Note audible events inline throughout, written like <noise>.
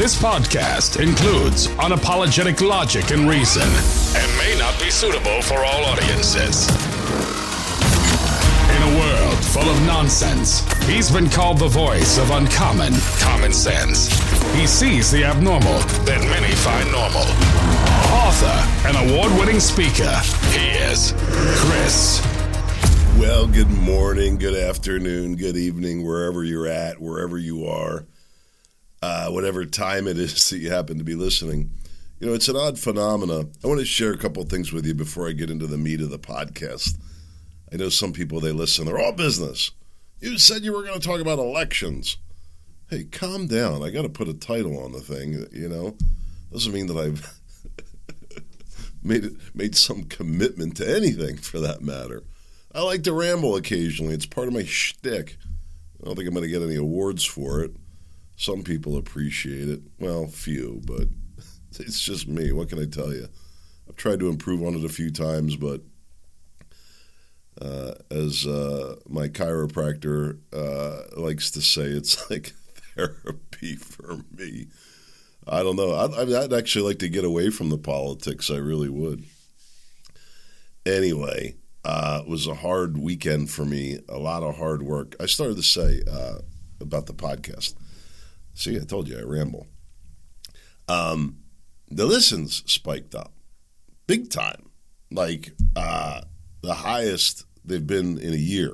This podcast includes unapologetic logic and reason and may not be suitable for all audiences. In a world full of nonsense, he's been called the voice of uncommon common sense. He sees the abnormal that many find normal. Author and award winning speaker, he is Chris. Well, good morning, good afternoon, good evening, wherever you're at, wherever you are, uh, whatever time it is <laughs> that you happen to be listening. You know, it's an odd phenomena. I want to share a couple things with you before I get into the meat of the podcast. I know some people, they listen, they're all business. You said you were going to talk about elections. Hey, calm down. I got to put a title on the thing, you know? Doesn't mean that I've <laughs> made it, made some commitment to anything for that matter. I like to ramble occasionally. It's part of my shtick. I don't think I'm going to get any awards for it. Some people appreciate it. Well, few, but <laughs> it's just me. What can I tell you? I've tried to improve on it a few times, but uh, as uh, my chiropractor uh, likes to say, it's <laughs> like therapy for me. I don't know. I'd, I'd actually like to get away from the politics. I really would. Anyway, uh, it was a hard weekend for me, a lot of hard work. I started to say uh, about the podcast. See, I told you I ramble. Um, the listens spiked up big time, like uh, the highest they've been in a year.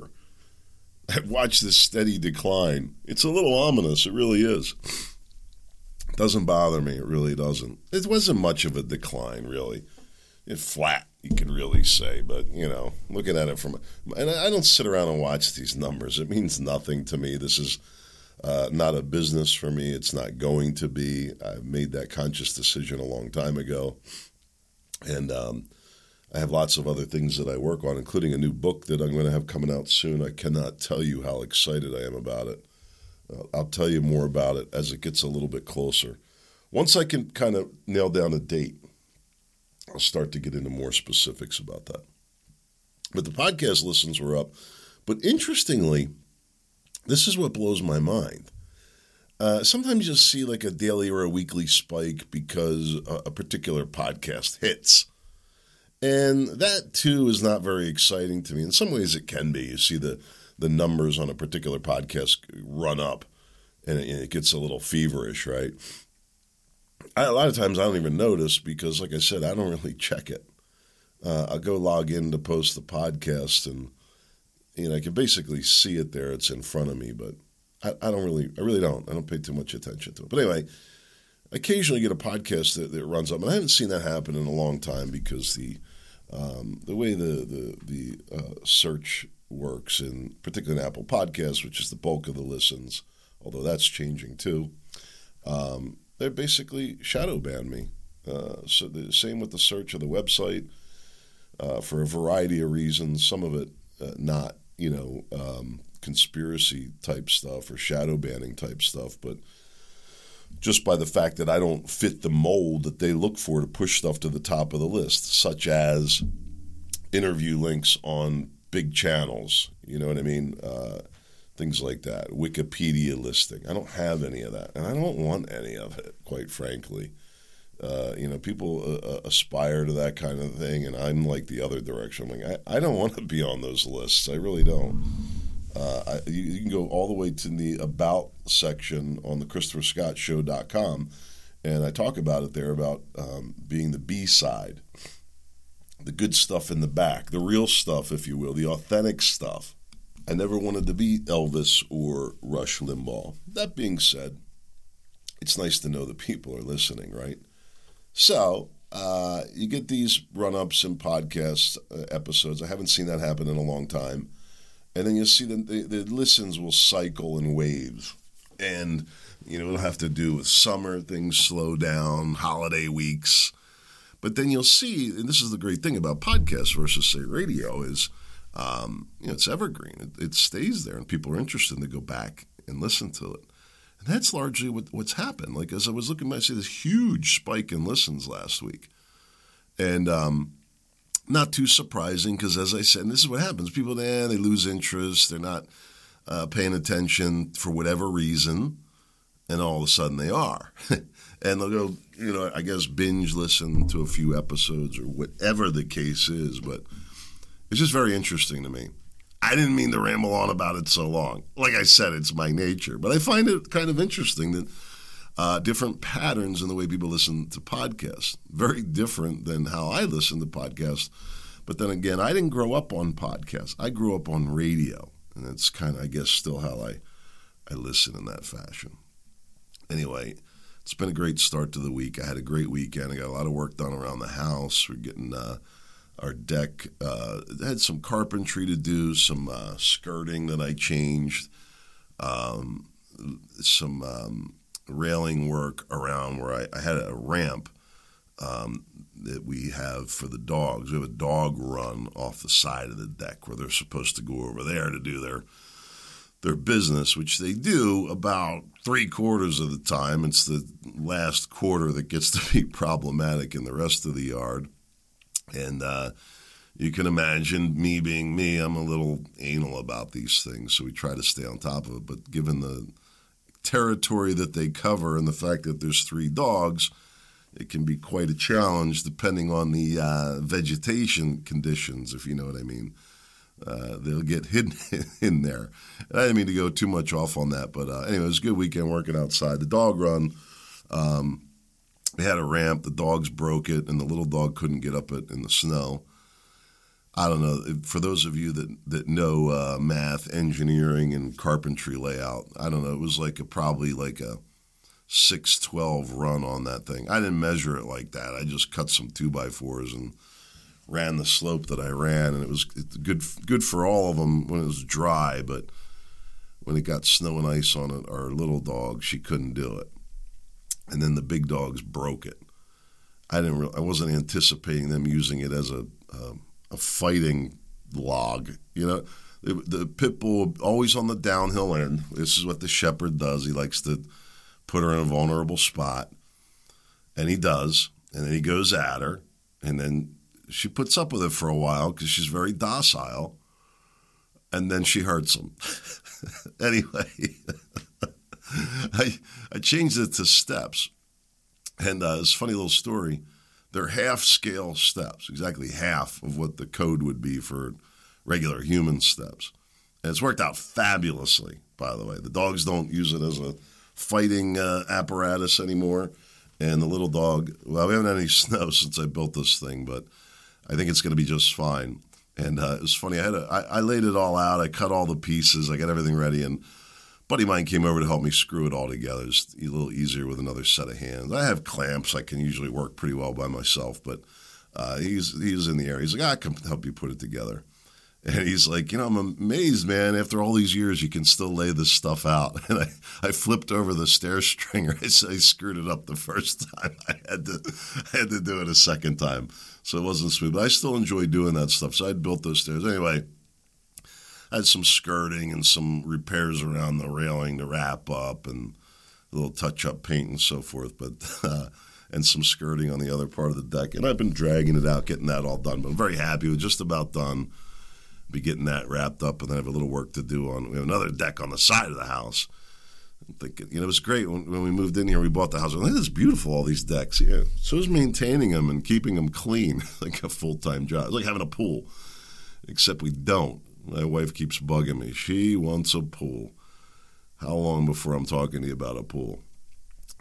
I've watched this steady decline. It's a little ominous. It really is. Doesn't bother me. It really doesn't. It wasn't much of a decline, really. It flat, you could really say. But you know, looking at it from, and I don't sit around and watch these numbers. It means nothing to me. This is uh, not a business for me. It's not going to be. I made that conscious decision a long time ago, and um, I have lots of other things that I work on, including a new book that I'm going to have coming out soon. I cannot tell you how excited I am about it. Uh, I'll tell you more about it as it gets a little bit closer. Once I can kind of nail down a date, I'll start to get into more specifics about that. But the podcast listens were up. But interestingly, this is what blows my mind. Uh, sometimes you'll see like a daily or a weekly spike because a, a particular podcast hits. And that too is not very exciting to me. In some ways, it can be. You see the the numbers on a particular podcast run up, and it, it gets a little feverish, right? I, a lot of times I don't even notice because, like I said, I don't really check it. Uh, I'll go log in to post the podcast, and you know I can basically see it there. It's in front of me, but I, I don't really, I really don't. I don't pay too much attention to it. But anyway, I occasionally get a podcast that, that runs up, and I haven't seen that happen in a long time because the um, the way the the the uh, search works, in particularly in Apple Podcasts, which is the bulk of the listens, although that's changing too. Um, they basically shadow ban me. Uh, so the same with the search of the website uh, for a variety of reasons. Some of it uh, not, you know, um, conspiracy type stuff or shadow banning type stuff, but just by the fact that I don't fit the mold that they look for to push stuff to the top of the list, such as interview links on big channels. You know what I mean? Uh, things like that. Wikipedia listing. I don't have any of that, and I don't want any of it, quite frankly. Uh, you know, people uh, uh aspire to that kind of thing, and I'm like the other direction. I'm like, I, I don't want to be on those lists. I really don't. Uh, I, you, you, can go all the way to the about section on the Christopher Scott ChristopherScottShow.com, and I talk about it there about um, being the B side, the good stuff in the back, the real stuff, if you will, the authentic stuff. I never wanted to be Elvis or Rush Limbaugh. That being said, it's nice to know that people are listening, right? So uh, you get these run ups in podcast uh, episodes. I haven't seen that happen in a long time and then you'll see that the, the listens will cycle in waves. And, you know, it'll have to do with summer, things slow down, holiday weeks. But then you'll see, and this is the great thing about podcasts versus, say, radio, is, um, you know, it's evergreen. It, it stays there, and people are interested to go back and listen to it. And that's largely what, what's happened. Like, as I was looking, I see this huge spike in listens last week. And, um, not too surprising because, as I said, and this is what happens: people, eh, they lose interest, they're not uh, paying attention for whatever reason, and all of a sudden they are. <laughs> and they'll go, you know, I guess binge listen to a few episodes or whatever the case is. But it's just very interesting to me. I didn't mean to ramble on about it so long. Like I said, it's my nature. But I find it kind of interesting that uh, different patterns in the way people listen to podcasts. Very different than how I listen to podcasts. But then again, I didn't grow up on podcasts. I grew up on radio. And that's kind of, I guess, still how I, I listen in that fashion. Anyway, it's been a great start to the week. I had a great weekend. I got a lot of work done around the house. We're getting uh, our deck. Uh, had some carpentry to do, some uh, skirting that I changed, um, some um, railing work around where I, I had a ramp um, that we have for the dogs. We have a dog run off the side of the deck where they're supposed to go over there to do their their business, which they do about three quarters of the time. It's the last quarter that gets to be <laughs> problematic in the rest of the yard. And uh, you can imagine me being me, I'm a little anal about these things, so we try to stay on top of it. But given the territory that they cover and the fact that there's three dogs, it can be quite a challenge depending on the uh, vegetation conditions, if you know what I mean. Uh, they'll get hidden <laughs> in there. And I didn't mean to go too much off on that, but uh, anyway, it was a good weekend working outside. The dog run, um, they had a ramp. The dogs broke it, and the little dog couldn't get up it in the snow. I don't know. For those of you that that know uh, math, engineering, and carpentry layout, I don't know. It was like a probably like a six twelve run on that thing. I didn't measure it like that. I just cut some two by fours and ran the slope that I ran, and it was good good for all of them when it was dry. But when it got snow and ice on it, our little dog she couldn't do it, and then the big dogs broke it. I didn't. I wasn't anticipating them using it as a um, a fighting log. You know, the pit bull always on the downhill end. This is what the shepherd does. He likes to put her in a vulnerable spot, and he does. And then he goes at her, and then she puts up with it for a while because she's very docile, and then she hurts him. <laughs> anyway, <laughs> <laughs> I I changed it to steps, and uh, it's a funny little story they're half scale steps, exactly half of what the code would be for regular human steps. And it's worked out fabulously, by the way. The dogs don't use it as a fighting uh, apparatus anymore. And the little dog, well, we haven't had any <laughs> snow since I built this thing, but I think it's going to be just fine. And uh, it was funny. I had a, I, I laid it all out. I cut all the pieces. I got everything ready, and buddy mine came over to help me screw it all together. It's a little easier with another set of hands. I have clamps. I can usually work pretty well by myself, but uh, he's he's in the area. He's like, I can help you put it together. <laughs> And he's like, you know, I'm amazed, man. After all these years, you can still lay this stuff out. <laughs> And I, I flipped over the stair stringer. <laughs> I, I screwed it up the first time. I had to I had to do it a second time, so it wasn't smooth. But I still enjoy doing that stuff. So I built those stairs anyway had some skirting and some repairs around the railing to wrap up and a little touch up paint and so forth, but uh, and some skirting on the other part of the deck. And I've been dragging it out, getting that all done. But I'm very happy with just about done. Be getting that wrapped up, and then I have a little work to do on. We have another deck on the side of the house. I'm thinking, you know, it was great when, when we moved in here. We bought the house. I'm like, it's beautiful, all these decks. Yeah, so is maintaining them and keeping them clean, <laughs> like a full time job. It's like having a pool, except we don't. My wife keeps bugging me. She wants a pool. How long before I'm talking to you about a pool?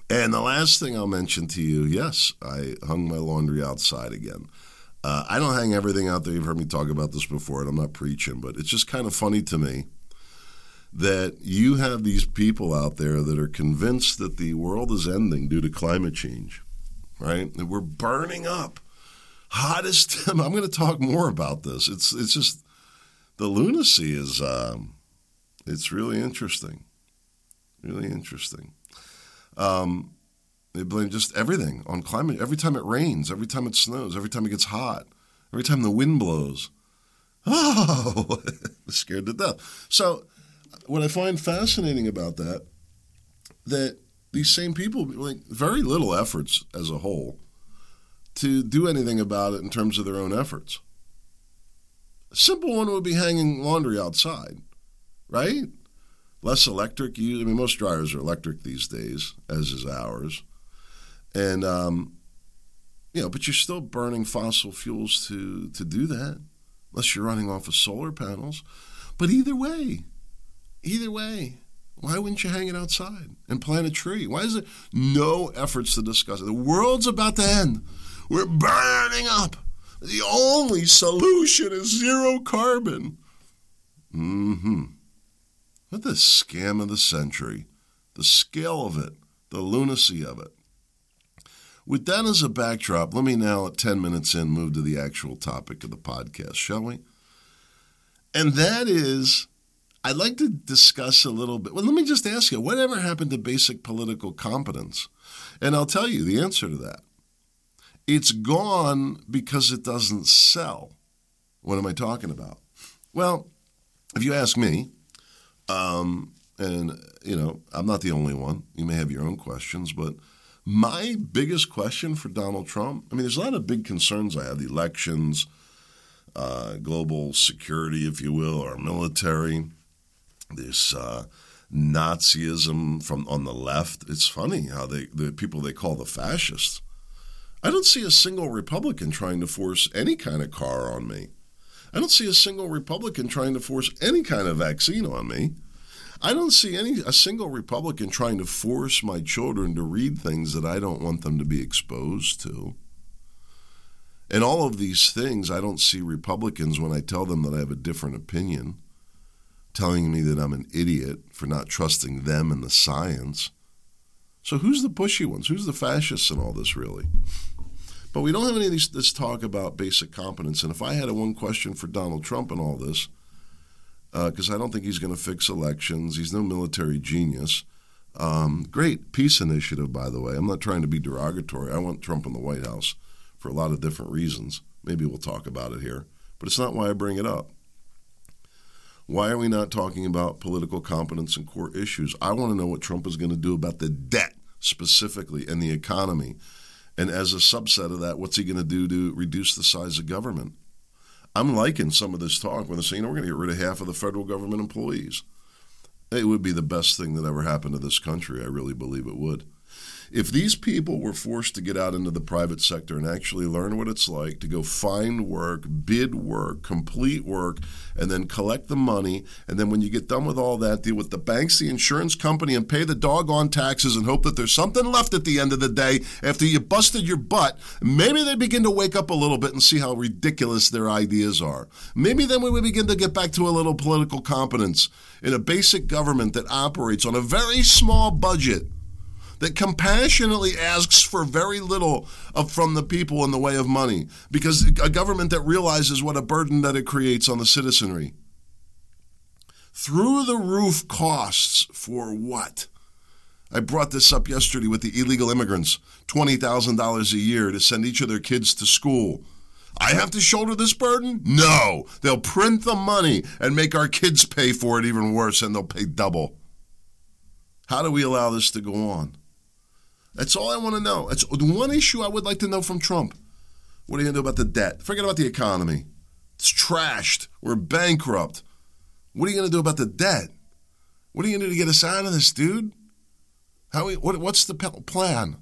And the last thing I'll mention to you yes, I hung my laundry outside again. Uh, I don't hang everything out there. You've heard me talk about this before, and I'm not preaching, but it's just kind of funny to me that you have these people out there that are convinced that the world is ending due to climate change, right? That we're burning up. Hottest. <laughs> I'm going to talk more about this. It's it's just the lunacy is um, it's really interesting, really interesting. Um, they blame just everything on climate. Every time it rains, every time it snows, every time it gets hot, every time the wind blows. <laughs> Oh, <laughs> scared to death. So, what I find fascinating about that, that these same people like very little efforts as a whole to do anything about it in terms of their own efforts simple one would be hanging laundry outside, right? less electric use. I mean, most dryers are electric these days, as is ours, and um, you know, but you're still burning fossil fuels to to do that, unless you're running off of solar panels. But either way, either way, why wouldn't you hang it outside and plant a tree? Why is there no efforts to discuss it? The world's about to end. We're burning up. The only solution is zero carbon. Mm-hmm. What the scam of the century. The scale of it, the lunacy of it. With that as a backdrop, let me now, at 10 minutes in, move to the actual topic of the podcast, shall we? And that is, I'd like to discuss a little bit. Well, let me just ask you, whatever happened to basic political competence? And I'll tell you the answer to that. It's gone because it doesn't sell. What am I talking about? Well, if you ask me, um, and you know, I'm not the only one. You may have your own questions, but my biggest question for Donald Trump I mean, there's a lot of big concerns I have the elections, uh, global security, if you will, our military, this uh, Nazism from on the left. It's funny how they, the people they call the fascists. I don't see a single Republican trying to force any kind of car on me. I don't see a single Republican trying to force any kind of vaccine on me. I don't see any a single Republican trying to force my children to read things that I don't want them to be exposed to. And all of these things, I don't see Republicans when I tell them that I have a different opinion, telling me that I'm an idiot for not trusting them and the science. So who's the pushy ones? Who's the fascists in all this, really? But we don't have any of these, this talk about basic competence. And if I had a one question for Donald Trump in all this, because uh, I don't think he's going to fix elections. He's no military genius. Um, great peace initiative, by the way. I'm not trying to be derogatory. I want Trump in the White House for a lot of different reasons. Maybe we'll talk about it here, but it's not why I bring it up. Why are we not talking about political competence and core issues? I want to know what Trump is going to do about the debt specifically and the economy. And as a subset of that, what's he going to do to reduce the size of government? I'm liking some of this talk when they're saying, we're going to get rid of half of the federal government employees. It would be the best thing that ever happened to this country. I really believe it would. If these people were forced to get out into the private sector and actually learn what it's like to go find work, bid work, complete work, and then collect the money, and then when you get done with all that, deal with the banks, the insurance company, and pay the doggone taxes and hope that there's something left at the end of the day after you busted your butt, maybe they begin to wake up a little bit and see how ridiculous their ideas are. Maybe then we would begin to get back to a little political competence in a basic government that operates on a very small budget that compassionately asks for very little of, from the people in the way of money because a government that realizes what a burden that it creates on the citizenry. Through the roof costs for what? I brought this up yesterday with the illegal immigrants $20,000 a year to send each of their kids to school. I have to shoulder this burden? No. They'll print the money and make our kids pay for it even worse, and they'll pay double. How do we allow this to go on? That's all I want to know. That's the one issue I would like to know from Trump. What are you going to do about the debt? Forget about the economy. It's trashed. We're bankrupt. What are you going to do about the debt? What are you going to do to get us out of this, dude? How? What, what's the plan?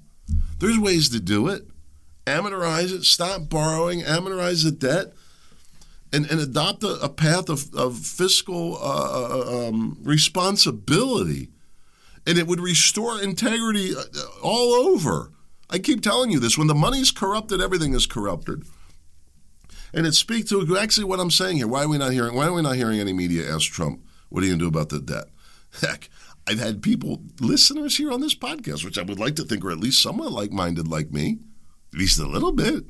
There's ways to do it. Amortize it. Stop borrowing. Amortize the debt. And, and adopt a, a path of, of fiscal uh, uh um, responsibility and it would restore integrity uh, all over. I keep telling you this when the money's corrupted, everything is corrupted. And it speaks to actually what I'm saying here. Why are we not hearing why are we not hearing any media ask Trump, what are you gonna do about the debt? <laughs> Heck, I've had people, listeners here on this podcast, which I would like to think are at least somewhat like minded like me, at least a little bit,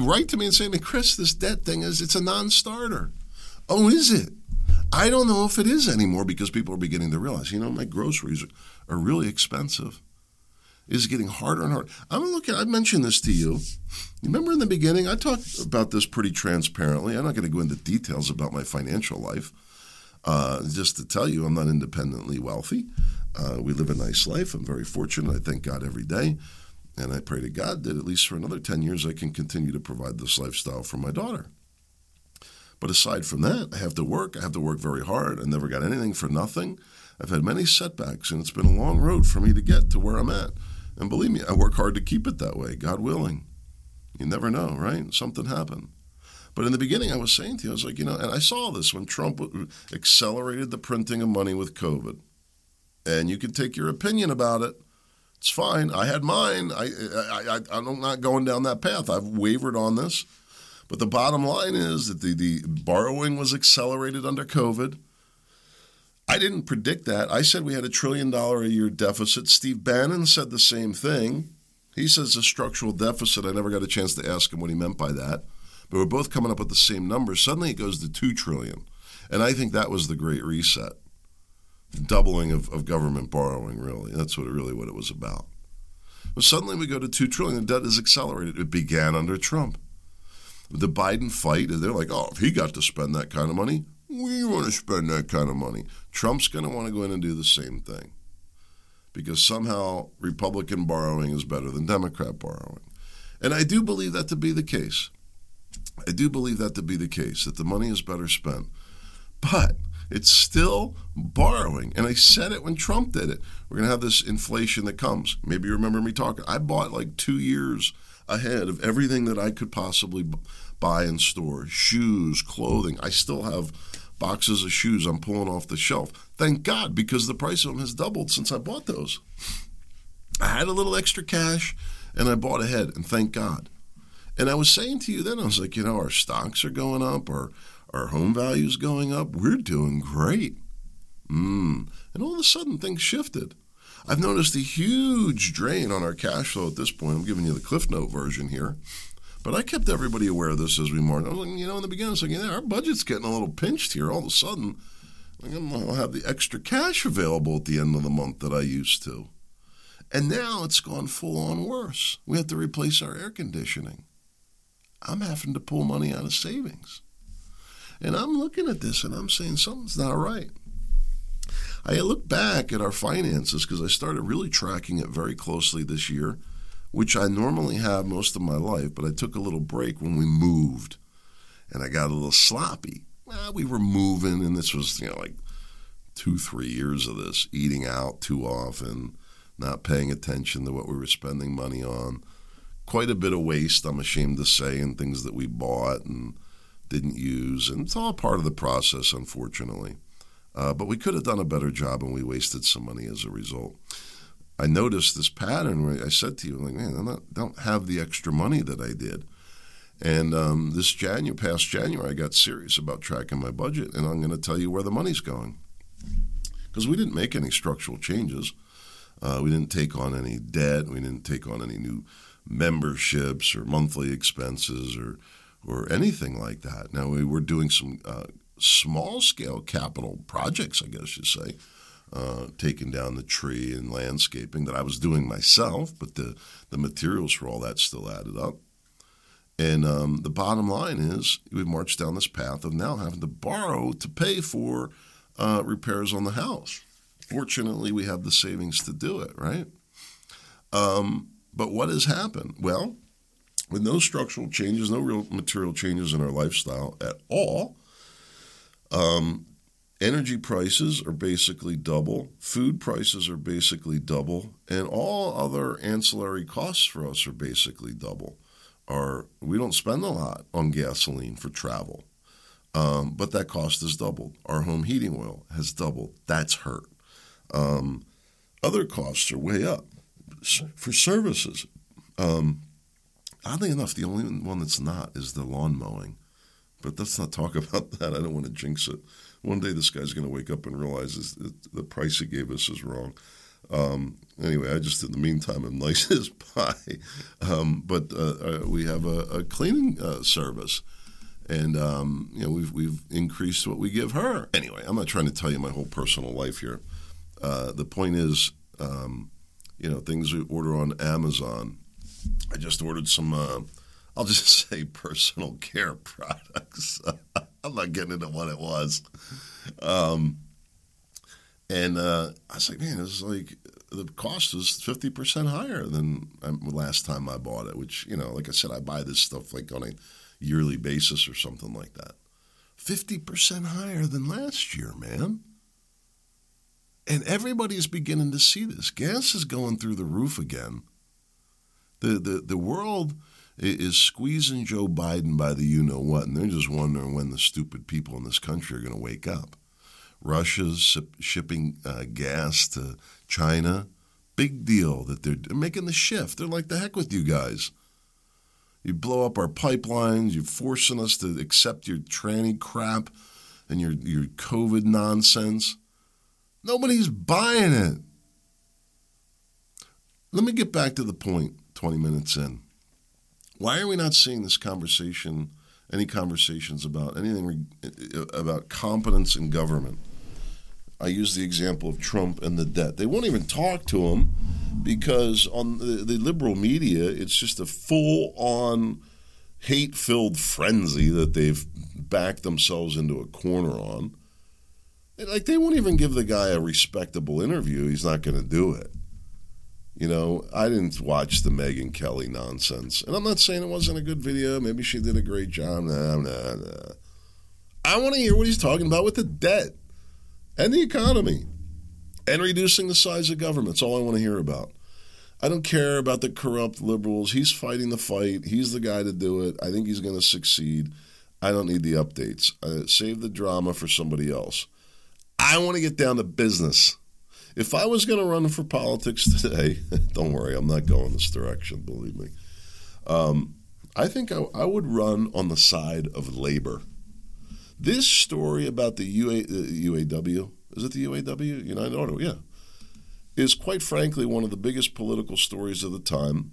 write to me and say, Chris, this debt thing is it's a non starter. Oh, is it? I don't know if it is anymore because people are beginning to realize, you know, my groceries are really expensive. It's getting harder and harder. I'm looking. I mentioned this to you. Remember in the beginning, I talked about this pretty transparently. I'm not going to go into details about my financial life. Uh, just to tell you, I'm not independently wealthy. Uh, we live a nice life. I'm very fortunate. I thank God every day. And I pray to God that at least for another 10 years, I can continue to provide this lifestyle for my daughter. But aside from that, I have to work. I have to work very hard. I never got anything for nothing. I've had many setbacks, and it's been a long road for me to get to where I'm at. And believe me, I work hard to keep it that way, God willing. You never know, right? Something happened. But in the beginning, I was saying to you, I was like, you know, and I saw this when Trump accelerated the printing of money with COVID. And you can take your opinion about it. It's fine. I had mine. I, I, I, I'm not going down that path. I've wavered on this. But the bottom line is that the, the borrowing was accelerated under COVID. I didn't predict that. I said we had a trillion dollar a year deficit. Steve Bannon said the same thing. He says a structural deficit. I never got a chance to ask him what he meant by that. But we're both coming up with the same number. Suddenly it goes to 2 trillion. And I think that was the great reset. The Doubling of, of government borrowing, really. That's what really what it was about. But suddenly we go to 2 trillion. The debt is accelerated. It began under Trump. The Biden fight, they're like, oh, if he got to spend that kind of money, we want to spend that kind of money. Trump's going to want to go in and do the same thing because somehow Republican borrowing is better than Democrat borrowing. And I do believe that to be the case. I do believe that to be the case, that the money is better spent. But it's still borrowing. And I said it when Trump did it. We're going to have this inflation that comes. Maybe you remember me talking. I bought like two years ahead of everything that I could possibly buy in store shoes, clothing. I still have boxes of shoes I'm pulling off the shelf. Thank God, because the price of them has doubled since I bought those. I had a little extra cash and I bought ahead, and thank God. And I was saying to you then, I was like, you know, our stocks are going up, our, our home values going up. We're doing great. Mm. And all of a sudden, things shifted. I've noticed a huge drain on our cash flow at this point. I'm giving you the Cliff Note version here. But I kept everybody aware of this as we marched. Like, you know, in the beginning, I was like, yeah, our budget's getting a little pinched here. All of a sudden, like, I'll have the extra cash available at the end of the month that I used to. And now it's gone full on worse. We have to replace our air conditioning. I'm having to pull money out of savings. And I'm looking at this and I'm saying something's not right. I look back at our finances because I started really tracking it very closely this year which I normally have most of my life, but I took a little break when we moved and I got a little sloppy. Well, we were moving, and this was, you know, like two, three years of this, eating out too often, not paying attention to what we were spending money on. Quite a bit of waste, I'm ashamed to say, and things that we bought and didn't use. And it's all part of the process, unfortunately. Uh, but we could have done a better job, and we wasted some money as a result. I noticed this pattern where I said to you, like, man, I don't have the extra money that I did. And um, this January, past January, I got serious about tracking my budget, and I'm going to tell you where the money's going. Because we didn't make any structural changes. Uh, we didn't take on any debt. We didn't take on any new memberships or monthly expenses or or anything like that. Now we were doing some uh, small scale capital projects, I guess you'd say, uh, taking down the tree and landscaping that I was doing myself, but the, the materials for all that still added up. And um, the bottom line is we've marched down this path of now having to borrow to pay for uh, repairs on the house. Fortunately, we have the savings to do it, right? Um, but what has happened? Well, with no structural changes, no real material changes in our lifestyle at all, um, energy prices are basically double, food prices are basically double, and all other ancillary costs for us are basically double. Our, we don't spend a lot on gasoline for travel, um, but that cost has doubled. Our home heating oil has doubled. That's hurt. Um, other costs are way up for services. Um, oddly enough, the only one that's not is the lawn mowing. But let's not talk <laughs> about that. I don't want to jinx it one day this guy's going to wake up and realize that the price he gave us is wrong. Um, anyway, I just in the meantime am <laughs> nice as pie. Um, but uh, uh, we have a, a cleaning uh, service, and um, you know we've we've increased what we give her. Anyway, I'm not trying to tell you my whole personal life here. Uh, the point is, um, you know, things we order on Amazon. I just ordered some. Uh, I'll just <laughs> say personal care <laughs> products. I'm not getting into what it was. Um, and uh, I was like, man, this is like the cost is 50% higher than um, last time I bought it, which, you know, like I said, I buy this stuff like on a yearly basis or something like that. 50% higher than last year, man. And everybody's beginning to see this. Gas is going through the roof again. The, the, the world is squeezing Joe Biden by the you know what, and they're just wondering when the stupid people in this country are going to wake up. Russia's shipping uh, gas to China. Big deal that they're making the shift. They're like, the heck with you guys. You blow up our pipelines. You're forcing us to accept your tranny crap and your, your COVID nonsense. Nobody's buying it. Let me get back to the point 20 minutes in. Why are we not seeing this conversation, any conversations about anything about competence in government? I use the example of Trump and the debt. They won't even talk to him because on the, the liberal media, it's just a full on hate filled frenzy that they've backed themselves into a corner on. Like, they won't even give the guy a respectable interview. He's not going to do it. You know, I didn't watch the Megyn Kelly nonsense. And I'm not saying it wasn't a good video. Maybe she did a great job. Nah, nah, nah. I want to hear what he's talking about with the debt and the economy and reducing the size of government. That's all I want to hear about. I don't care about the corrupt liberals. He's fighting the fight. He's the guy to do it. I think he's going to succeed. I don't need the updates. Uh, save the drama for somebody else. I want to get down to business. If I was going to run for politics today, <laughs> don't worry, I'm not going this direction, believe me. Um, I think I, I, would run on the side of labor. This story about the UA, uh, UAW, is it the UAW? United Auto, yeah, is quite frankly one of the biggest political stories of the time.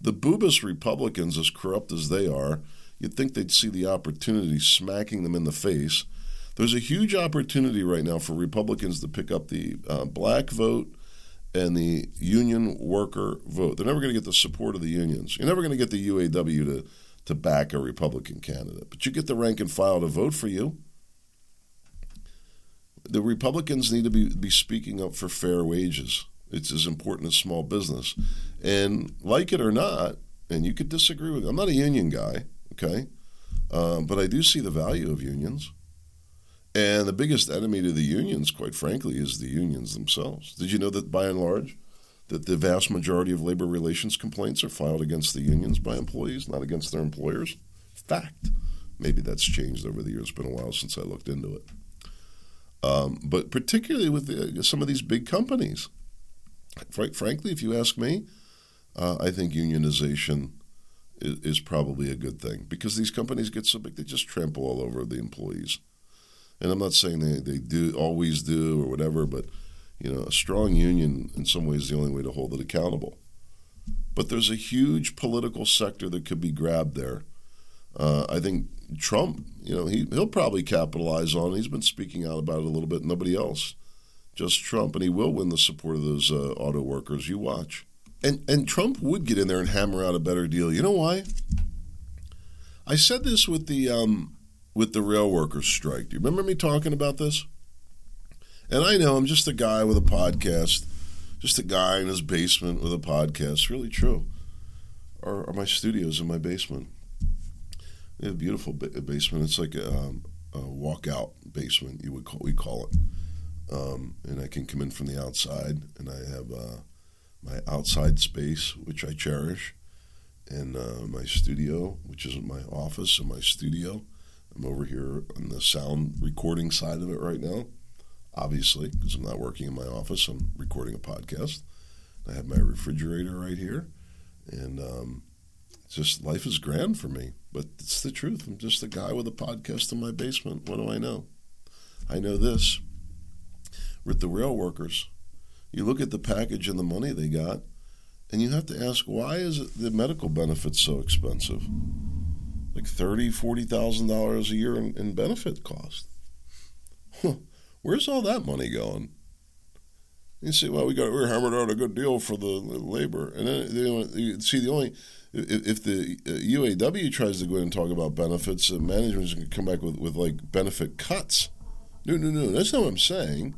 The boobus Republicans, as corrupt as they are, you'd think they'd see the opportunity smacking them in the face there's a huge opportunity right now for Republicans to pick up the uh, black vote and the union worker vote. They're never going to get the support of the unions. You're never going to get the UAW to, to back a Republican candidate, but you get the rank and file to vote for you. The Republicans need to be, be speaking up for fair wages. It's as important as small business. And like it or not, and you could disagree with me, I'm not a union guy, okay? Um, but I do see the value of unions. And the biggest enemy to the unions, quite frankly, is the unions themselves. Did you know that by and large, that the vast majority of labor relations complaints are filed against the unions by employees, not against their employers? Fact. Maybe that's changed over the years. It's been a while since I looked into it. Um, but particularly with the, some of these big companies, quite frankly, if you ask me, uh, I think unionization is, is, probably a good thing because these companies get so big they just trample all over the employees. And I'm not saying they, they do always do or whatever, but you know, a strong union in some ways is the only way to hold it accountable. But there's a huge political sector that could be grabbed there. Uh, I think Trump, you know, he he'll probably capitalize on it. He's been speaking out about it a little bit. Nobody else, just Trump, and he will win the support of those uh, auto workers. You watch. And and Trump would get in there and hammer out a better deal. You know why? I said this with the um, with the rail workers strike. Do you remember me talking about this? And I know I'm just a guy with a podcast, just a guy in his basement with a podcast. Really true. Or, are my studios in my basement. We have a beautiful basement. It's like a, um, a walkout basement. You would call we call it. Um, and I can come in from the outside, and I have uh, my outside space, which I cherish, and uh, my studio, which is my office and my studio I'm over here on the sound recording side of it right now, obviously, because I'm not working in my office. I'm recording a podcast. I have my refrigerator right here. And um, just life is grand for me. But it's the truth. I'm just a guy with a podcast in my basement. What do I know? I know this. With the rail workers, you look at the package and the money they got, and you have to ask, why is the medical benefits so expensive? Like thirty, forty thousand dollars a year in, in benefit cost. Where's all that money going? You say, well, we got we're hammered out a good deal for the labor, and then you see the only if the UAW uh, tries to go in and talk about benefits, the management's going to come back with, with like benefit cuts. No, no, no, that's not what I'm saying.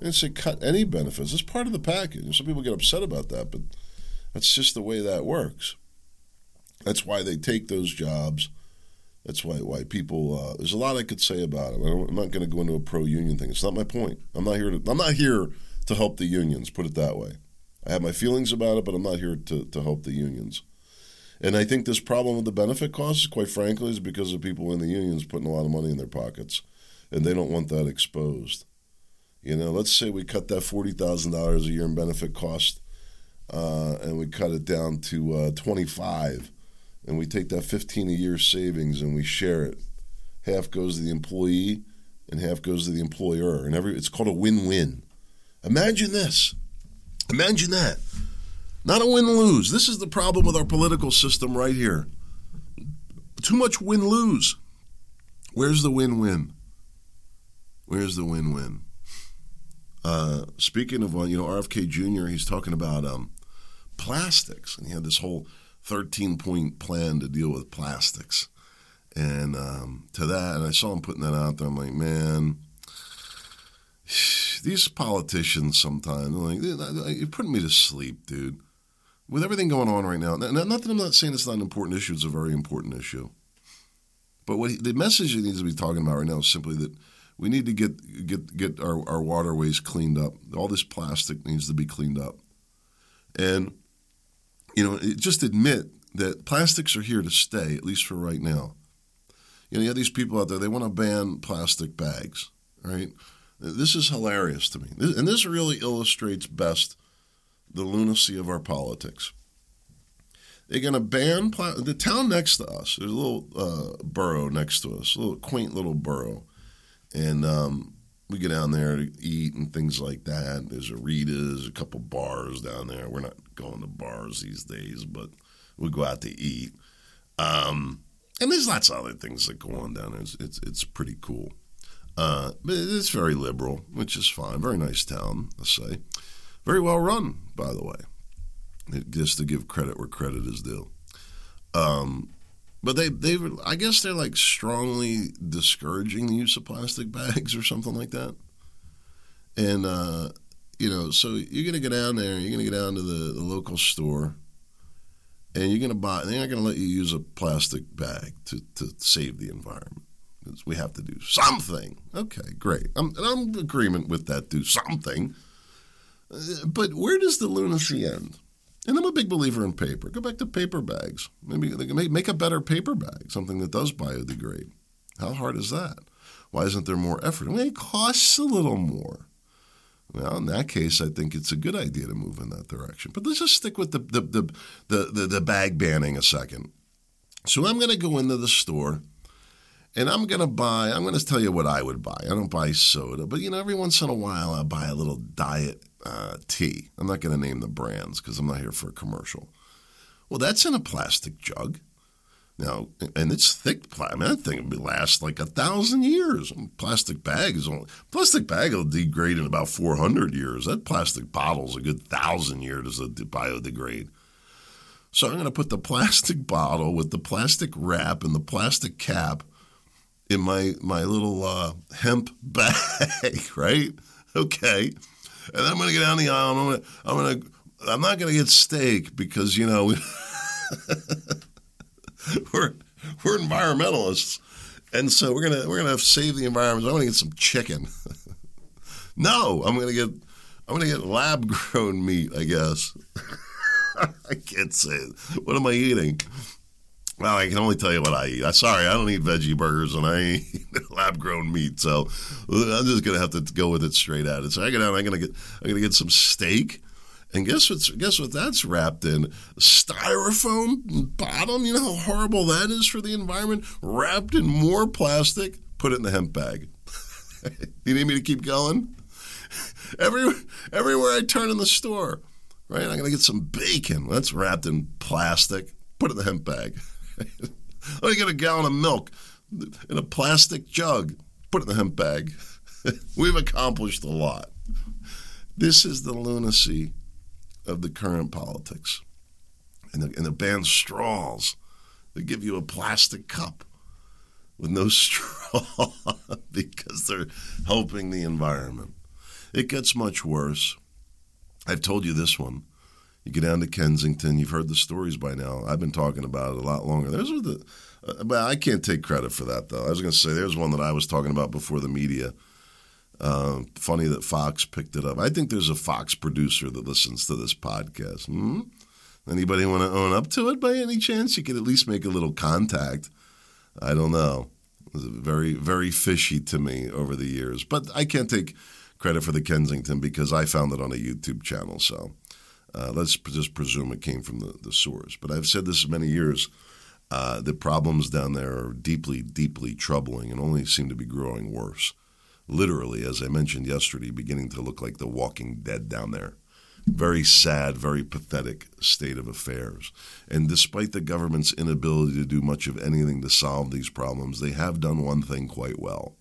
Didn't say cut any benefits. It's part of the package. Some people get upset about that, but that's just the way that works. That's why they take those jobs That's why why people. Uh, there's a lot I could say about it. I am not going to go into a pro union thing. It's not my point. I'm not here to. I'm not here to help the unions. Put it that way. I have my feelings about it, but I'm not here to to help the unions. And I think this problem with the benefit costs, quite frankly, is because of people in the unions putting a lot of money in their pockets, and they don't want that exposed. You know, let's say we cut that forty thousand dollars a year in benefit cost, uh, and we cut it down to uh, twenty five, and we take that fifteen a year savings and we share it. Half goes to the employee, and half goes to the employer, and every it's called a win win. Imagine this. Imagine that. Not a win lose. This is the problem with our political system right here. Too much win lose. Where's the win win? Where's the win win? Uh, speaking of, uh, you know, RFK Jr., he's talking about um, plastics, and he had this whole 13 point plan to deal with plastics. And um, to that, and I saw him putting that out there. I'm like, man, <sighs> these politicians sometimes, like, you're putting me to sleep, dude with everything going on right now, not that I'm not saying it's not an important issue, it's a very important issue. But what he, the message he needs to be talking about right now is simply that we need to get get get our, our waterways cleaned up. All this plastic needs to be cleaned up, and you know, just admit that plastics are here to stay, at least for right now. You know, you have these people out there; they want to ban plastic bags, right? This is hilarious to me, and this really illustrates best the lunacy of our politics. They're going to ban pla- the town next to us. There's a little uh, borough next to us, a little quaint little borough, and um, we get down there to eat and things like that. There's a Rita's, a couple bars down there. We're not going to bars these days, but we go out to eat. Um, and there's lots of other things that go on down there. It's it's, it's pretty cool. Uh, but it's very liberal, which is fine. Very nice town, I say. Very well run, by the way. Just to give credit where credit is due. Um, but they they I guess they're like strongly discouraging the use of plastic <laughs> bags or something like that. And uh, you know, so you're gonna go down there, you're gonna go down to the, the local store, and you're gonna buy. They're not gonna let you use a plastic bag to to save the environment. Because We have to do something. Okay, great. I'm, I'm in agreement with that. Do something. But where does the lunacy end? And I'm a big believer in paper. Go back to paper bags. Maybe can make a better paper bag, something that does biodegrade. How hard is that? Why isn't there more effort? I mean, it costs a little more. Well, in that case, I think it's a good idea to move in that direction. But let's just stick with the the the the, the, the bag banning a second. So I'm going to go into the store and I'm going to buy, I'm going to tell you what I would buy. I don't buy soda, but you know, every once in a while I buy a little diet uh, tea. I'm not going to name the brands because I'm not here for a commercial. Well, that's in a plastic jug. Now, and it's thick. I mean, that thing will last like a thousand years. Plastic bag is only plastic bag will degrade in about 400 years. That plastic bottle's a good thousand years to biodegrade. So I'm going to put the plastic <laughs> bottle with the plastic wrap and the plastic cap in my my little uh, hemp <laughs> bag, right? Okay and I'm going to get down the aisle. I'm going to, I'm going to, I'm not going to get steak because you know <laughs> we're we're environmentalists, and so we're gonna we're gonna save the environment. I'm going to get some chicken. <laughs> no, I'm going to get I'm going to get lab grown meat. I guess <laughs> I can't say it. What am I eating? Well, I can only tell you what I eat. I'm sorry, I don't eat veggie burgers and I eat lab <laughs> grown meat. So uh, I'm just gonna have to go with it straight out. So I get out. I'm gonna get. I'm gonna get some steak. And guess what? Guess what? That's wrapped in styrofoam bottom. You know how horrible that is for the environment. Wrapped in more plastic. Put it in the hemp bag. <laughs> you need me to keep going? <laughs> Every, everywhere I turn in the store, right? I'm gonna get some bacon. That's wrapped in plastic. Put it in the hemp bag. <laughs> Let me get a gallon of milk in a plastic jug. Put it in the hemp bag. <laughs> We've accomplished a lot. This is the lunacy of the current politics. And the, and the band straws. They give you a plastic cup with no <laughs> straw because they're helping the environment. It gets much worse. I've told you this one. You get down to Kensington. You've heard the stories by now. I've been talking about it a lot longer. There's the, uh, but I can't take credit for that though. I was going to say there's one that I was talking about before the media. Uh, funny that Fox picked it up. I think there's a Fox producer that listens to this podcast. Hmm? Anybody want to own up to it by any chance? You could at least make a little contact. I don't know. It was very, very fishy to me over the years. But I can't take credit for the Kensington because I found it on a YouTube channel. So uh, let's just presume it came from the, the source. But I've said this many years. Uh, the problems down there are deeply, deeply troubling and only seem to be growing worse. Literally, as I mentioned yesterday, beginning to look like the walking dead down there very sad, very pathetic state of affairs. And despite the government's inability to do much of anything to solve these problems, they have done one thing quite well.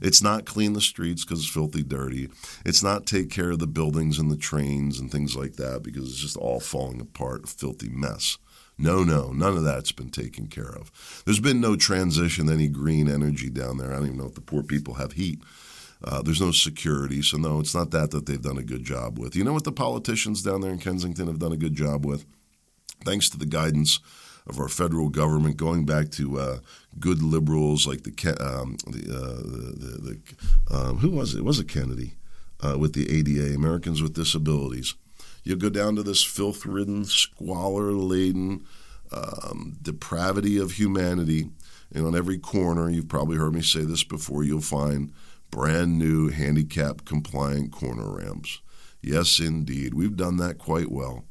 It's not clean the streets because it's filthy dirty. It's not take care of the buildings and the trains and things like that because it's just all falling apart, a filthy mess. No, no, none of that's been taken care of. There's been no transition, any green energy down there. I don't even know if the poor people have heat. Uh, there's no security, so no, it's not that that they've done a good job with. You know what the politicians down there in Kensington have done a good job with? Thanks to the guidance of our federal government, going back to uh, good liberals like the um, the, uh, the, the um, who was it? it? Was it Kennedy uh, with the ADA, Americans with Disabilities? You go down to this filth-ridden, squalor-laden um, depravity of humanity, and on every corner, you've probably heard me say this before, you'll find brand new handicap compliant corner ramps. Yes, indeed. We've done that quite well.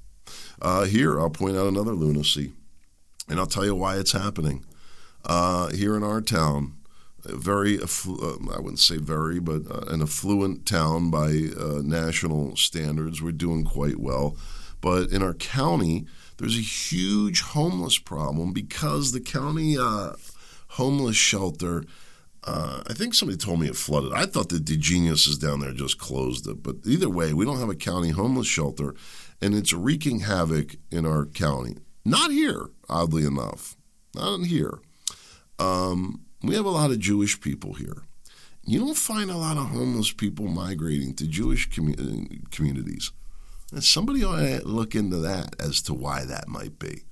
Uh, here, I'll point out another lunacy, and I'll tell you why it's happening. Uh, here in our town, very, uh, I wouldn't say very, but uh, an affluent town by uh, national standards. We're doing quite well. But in our county, there's a huge homeless problem because the county uh, homeless shelter uh, I think somebody told me it flooded. I thought that the geniuses down there just closed it. But either way, we don't have a county homeless shelter, and it's wreaking havoc in our county. Not here, oddly enough. Not here. Um, we have a lot of Jewish people here. You don't find a lot of homeless people migrating to Jewish commu- communities. And somebody ought to look into that as to why that might be.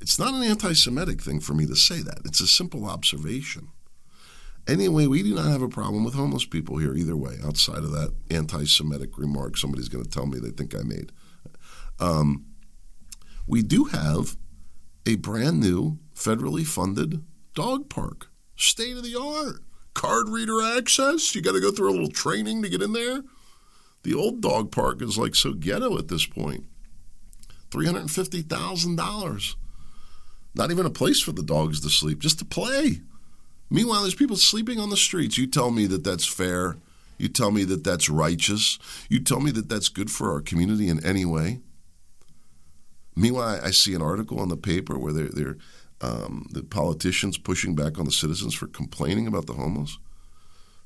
It's not an anti Semitic thing for me to say that, it's a simple observation. Anyway, we do not have a problem with homeless people here either way, outside of that anti Semitic remark somebody's going to tell me they think I made. Um, we do have a brand new federally funded dog park, state of the art. Card reader access. You got to go through a little training to get in there. The old dog park is like so ghetto at this point. $350,000. Not even a place for the dogs to sleep, just to play. Meanwhile, there's people sleeping on the streets. You tell me that that's fair. You tell me that that's righteous. You tell me that that's good for our community in any way. Meanwhile, I see an article in the paper where they're, they're um, the politicians pushing back on the citizens for complaining about the homeless.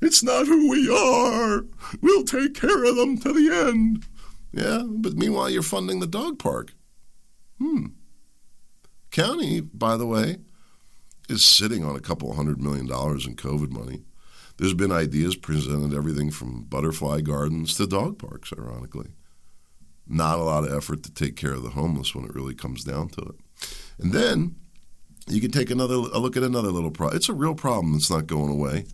It's not who we are. We'll take care of them to the end. Yeah, but meanwhile, you're funding the dog park. Hmm. County, by the way, is sitting on a couple hundred million dollars in COVID money. There's been ideas presented, everything from butterfly gardens to dog parks, ironically. Not a lot of effort to take care of the homeless when it really comes down to it. And then you can take another a look at another little problem. It's a real problem that's not going away.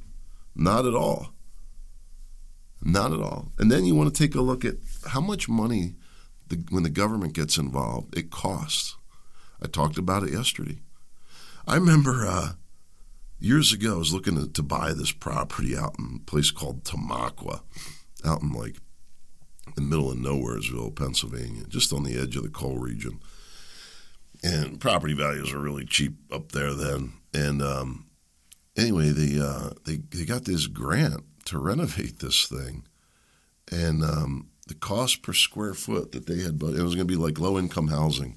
Not at all. Not at all. And then you want to take a look at how much money, the, when the government gets involved, it costs. I talked about it yesterday. I remember uh, years ago, I was looking to, to, buy this property out in a place called Tamaqua, out in like the middle of Nowheresville, Pennsylvania, just on the edge of the coal region. And property values were really cheap up there then. And um, anyway, they, uh, they they got this grant to renovate this thing, and um, the cost per square foot that they had, but it was going to be like low income housing.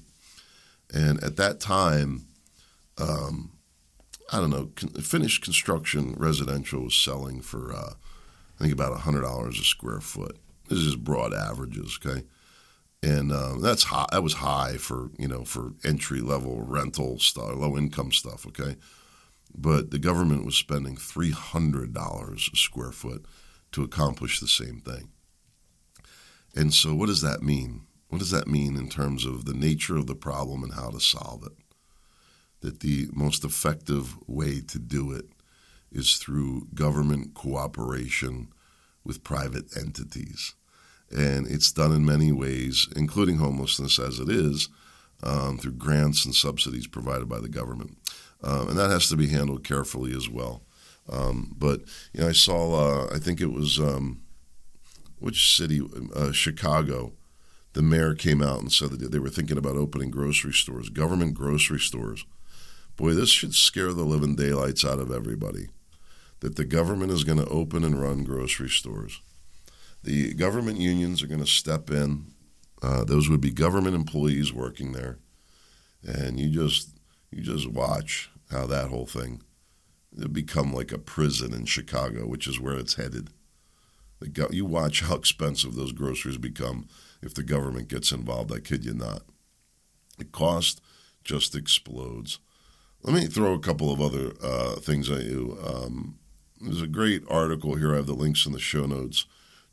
And at that time, um, I don't know, con- finished construction residential was selling for, uh, I think, about $100 a square foot. This is broad averages, okay? And uh, that's high. That was high for you know for entry level rental stuff, low income stuff. Okay, but the government was spending three hundred dollars a square foot to accomplish the same thing. And so, what does that mean? What does that mean in terms of the nature of the problem and how to solve it? That the most effective way to do it is through government cooperation with private entities. And it's done in many ways, including homelessness as it is, um, through grants and subsidies provided by the government. Um, and that has to be handled carefully as well. Um, but you know, I saw, uh, I think it was um, which city, uh, Chicago. The mayor came out and said that they were thinking about opening grocery stores, government grocery stores. Boy, this should scare the living daylights out of everybody. That the government is going to open and run grocery stores. The government unions are going to step in. Uh, those would be government employees working there, and you just you just watch how that whole thing it'll become like a prison in Chicago, which is where it's headed. You watch how expensive those groceries become if the government gets involved. I kid you not. The cost just explodes. Let me throw a couple of other uh, things at you. Um, there's a great article here. I have the links in the show notes.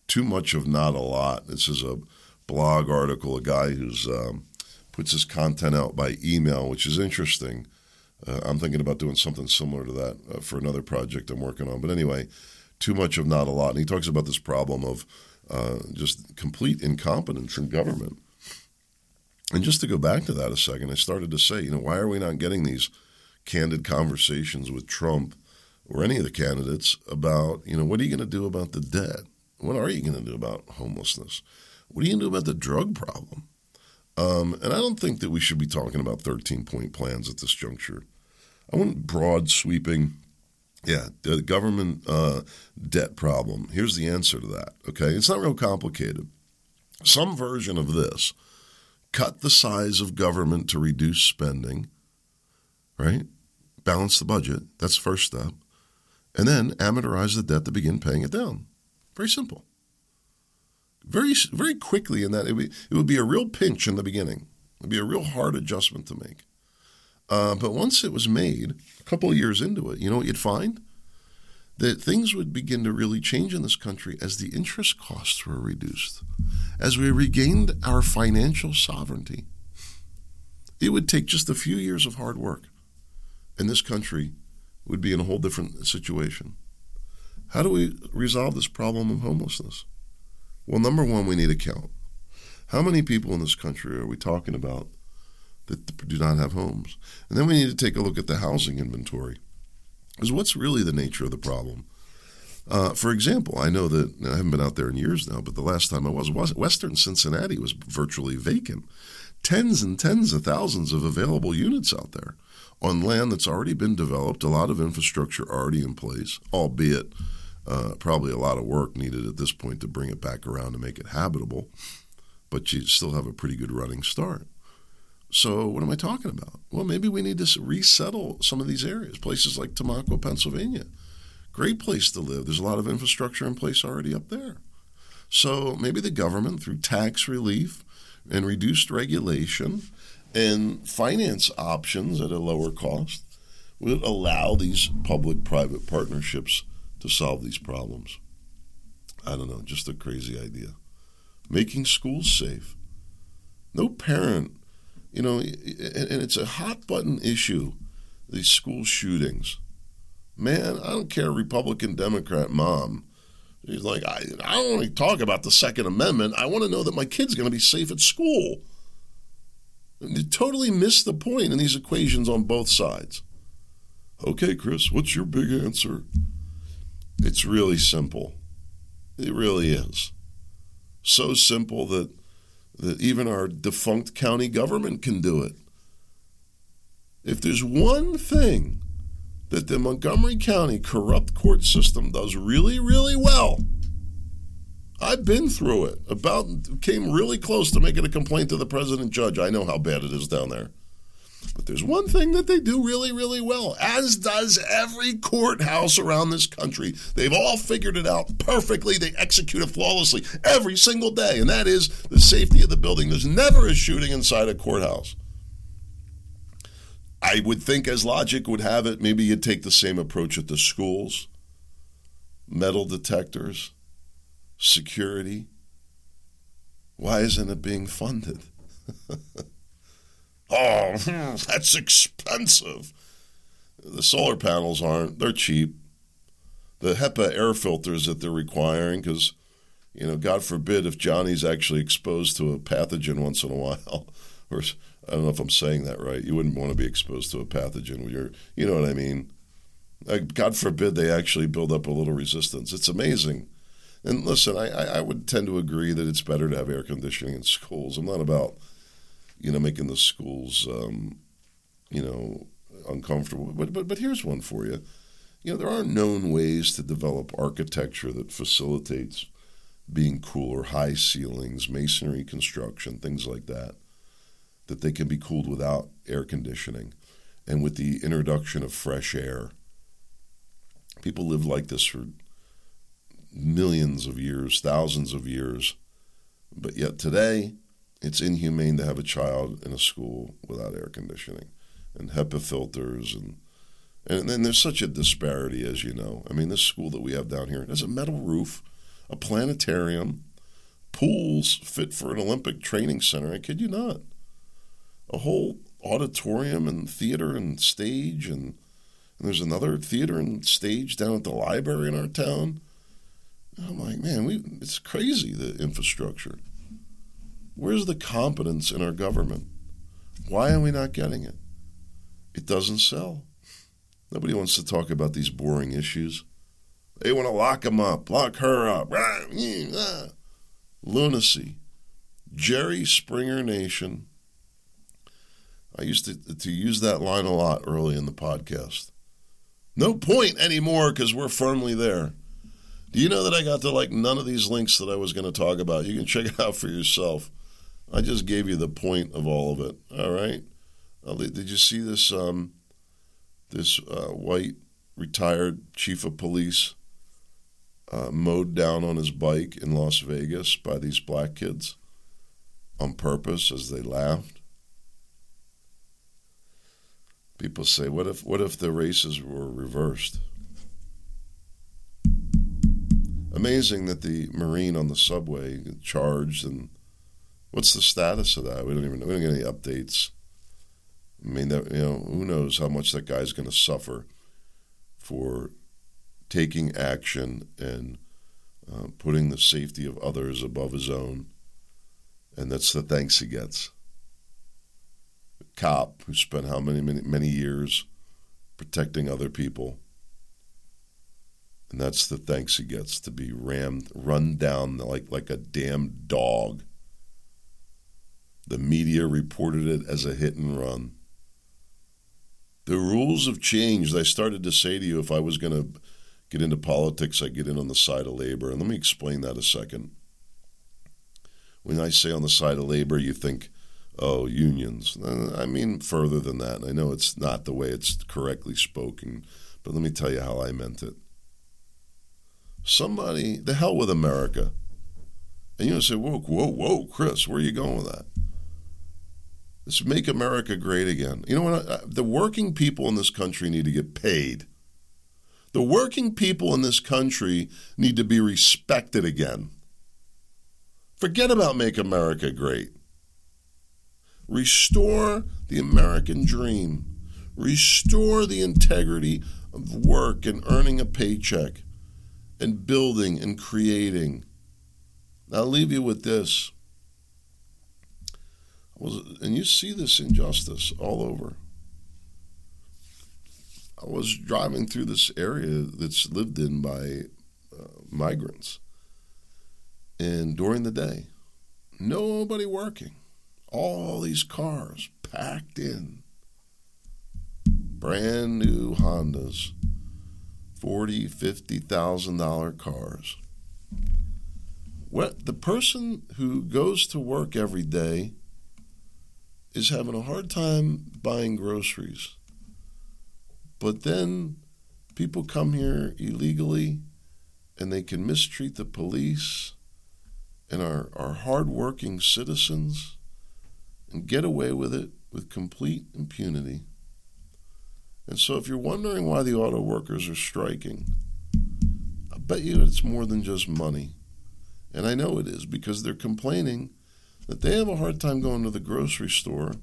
Too much of not a lot. This is a blog article. A guy who's um, puts his content out by email, which is interesting. Uh, I'm thinking about doing something similar to that uh, for another project I'm working on. But anyway, too much of not a lot. And he talks about this problem of uh, just complete incompetence in government. And just to go back to that a second, I started to say, you know, why are we not getting these candid conversations with Trump or any of the candidates about, you know, what are you going to do about the debt? What are you going to do about homelessness? What are you going to do about the drug problem? Um, and I don't think that we should be talking about 13 point plans at this juncture. I want broad, sweeping, yeah, the government uh, debt problem. Here's the answer to that. Okay, it's not real complicated. Some version of this: cut the size of government to reduce spending. Right, balance the budget. That's the first step, and then amortize the debt to begin paying it down. Very simple. Very, very quickly in that it would, it would be a real pinch in the beginning. It'd be a real hard adjustment to make. Uh, but once it was made, a couple of years into it, you know what you'd find? That things would begin to really change in this country as the interest costs were reduced, as we regained our financial sovereignty. It would take just a few years of hard work, and this country would be in a whole different situation. How do we resolve this problem of homelessness? Well, number one, we need a count. How many people in this country are we talking about that do not have homes. And then we need to take a look at the housing inventory. Because what's really the nature of the problem? Uh, for example, I know that I haven't been out there in years now, but the last time I was, Western Cincinnati was virtually vacant. Tens and tens of thousands of available units out there on land that's already been developed, a lot of infrastructure already in place, albeit uh, probably a lot of work needed at this point to bring it back around to make it habitable. But you still have a pretty good running start. So, what am I talking about? Well, maybe we need to resettle some of these areas, places like Tamaqua, Pennsylvania. Great place to live. There's a lot of infrastructure in place already up there. So, maybe the government, through tax relief and reduced regulation and finance options at a lower cost, would allow these public private partnerships to solve these problems. I don't know, just a crazy idea. Making schools safe. No parent you know, and it's a hot button issue, these school shootings. Man, I don't care, Republican, Democrat, mom. He's like, I, I don't want to talk about the Second Amendment. I want to know that my kid's going to be safe at school. You totally miss the point in these equations on both sides. Okay, Chris, what's your big answer? It's really simple. It really is. So simple that that even our defunct county government can do it. If there's one thing that the Montgomery County corrupt court system does really, really well, I've been through it. About came really close to making a complaint to the president judge. I know how bad it is down there. But there's one thing that they do really, really well, as does every courthouse around this country. They've all figured it out perfectly. They execute it flawlessly every single day, and that is the safety of the building. There's never a shooting inside a courthouse. I would think, as logic would have it, maybe you'd take the same approach at the schools, metal detectors, security. Why isn't it being funded? <laughs> oh, <laughs> that's expensive. The solar panels aren't, they're cheap. The HEPA air filters that they're requiring, because, you know, God forbid if Johnny's actually exposed to a pathogen once in a while, <laughs> or I don't know if I'm saying that right. You wouldn't want to be exposed to a pathogen you're, you know what I mean? God forbid they actually build up a little resistance. It's amazing. And listen, I, I would tend to agree that it's better to have air conditioning in schools. I'm not about, you know, making the schools, um, you know, uncomfortable. But, but but here's one for you. You know, there are known ways to develop architecture that facilitates being cooler, high ceilings, masonry construction, things like that, that they can be cooled without air conditioning and with the introduction of fresh air People live like this for millions of years, thousands of years. But yet today, it's inhumane to have a child in a school without air conditioning and HEPA filters and and then there's such a disparity, as you know. I mean, this school that we have down here has a metal roof, a planetarium, pools fit for an Olympic training center. I kid you not. A whole auditorium and theater and stage and and there's another theater and stage down at the library in our town. I'm like, man, we it's crazy the infrastructure. Where's the competence in our government? Why are we not getting it? It doesn't sell. Nobody wants to talk about these boring issues. They want to lock him up, lock her up. Ah. Lunacy. Jerry Springer Nation. I used to, to use that line a lot early in the podcast. No point anymore because we're firmly there. Do you know that I got to like none of these links that I was going to talk about? You can check it out for yourself. I just gave you the point of all of it. All right. Uh, did you see this? Um, this uh, white retired chief of police uh, mowed down on his bike in Las Vegas by these black kids on purpose as they laughed. People say, what if what if the races were reversed? Amazing that the Marine on the subway charged and what's the status of that? We don't even know. We don't get any updates. I mean, that, you know, who knows how much that guy's going to suffer for taking action and uh, putting the safety of others above his own. And that's the thanks he gets A cop who spent how many, many, many years protecting other people. And that's the thanks he gets to be rammed, run down like, like a damn dog. The media reported it as a hit and run. The rules have changed. I started to say to you if I was going to get into politics, I'd get in on the side of labor. And let me explain that a second. When I say on the side of labor, you think oh, unions. Uh, I mean further than that. I know it's not the way it's correctly spoken, but let me tell you how I meant it. Somebody, the hell with America. And you say, whoa, whoa, whoa, Chris, where are you going with that? Let's make America great again. You know what? The working people in this country need to get paid. The working people in this country need to be respected again. Forget about make America great. Restore the American dream. Restore the integrity of work and earning a paycheck and building and creating. I'll leave you with this. And you see this injustice all over. I was driving through this area that's lived in by uh, migrants. And during the day, nobody working all these cars packed in. Brand new Hondas, forty, fifty thousand dollar cars. The person who goes to work every day is having a hard time buying groceries. But then people come here illegally and they can mistreat the police and our, our hardworking citizens and get away with it with complete impunity. And so, if you're wondering why the auto workers are striking, I bet you it's more than just money. And I know it is because they're complaining that they have a hard time going to the grocery store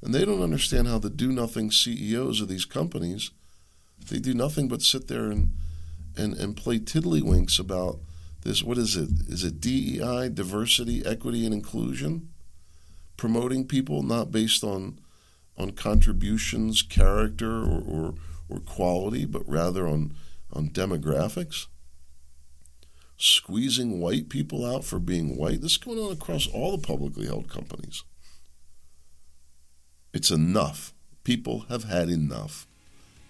and they don't understand how the do nothing CEOs of these companies they do nothing but sit there and and, and play tiddlywinks about this what is it? Is it DEI, diversity, equity and inclusion? Promoting people not based on on contributions, character or, or, or quality, but rather on on demographics squeezing white people out for being white. This is going on across all the publicly held companies. It's enough. People have had enough.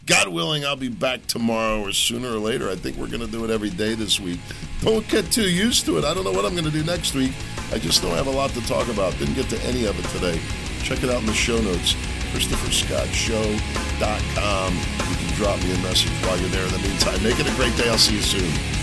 God willing, I'll be back tomorrow or sooner or later. I think we're going to do it every day this week. Don't get too used to it. I don't know what I'm going to do next week. I just I have a lot to talk about. Didn't get to any of it today. Check it out in the show notes. ChristopherScottShow.com. You can drop me a message while you're there. In the meantime, make it a great day. I'll see you soon.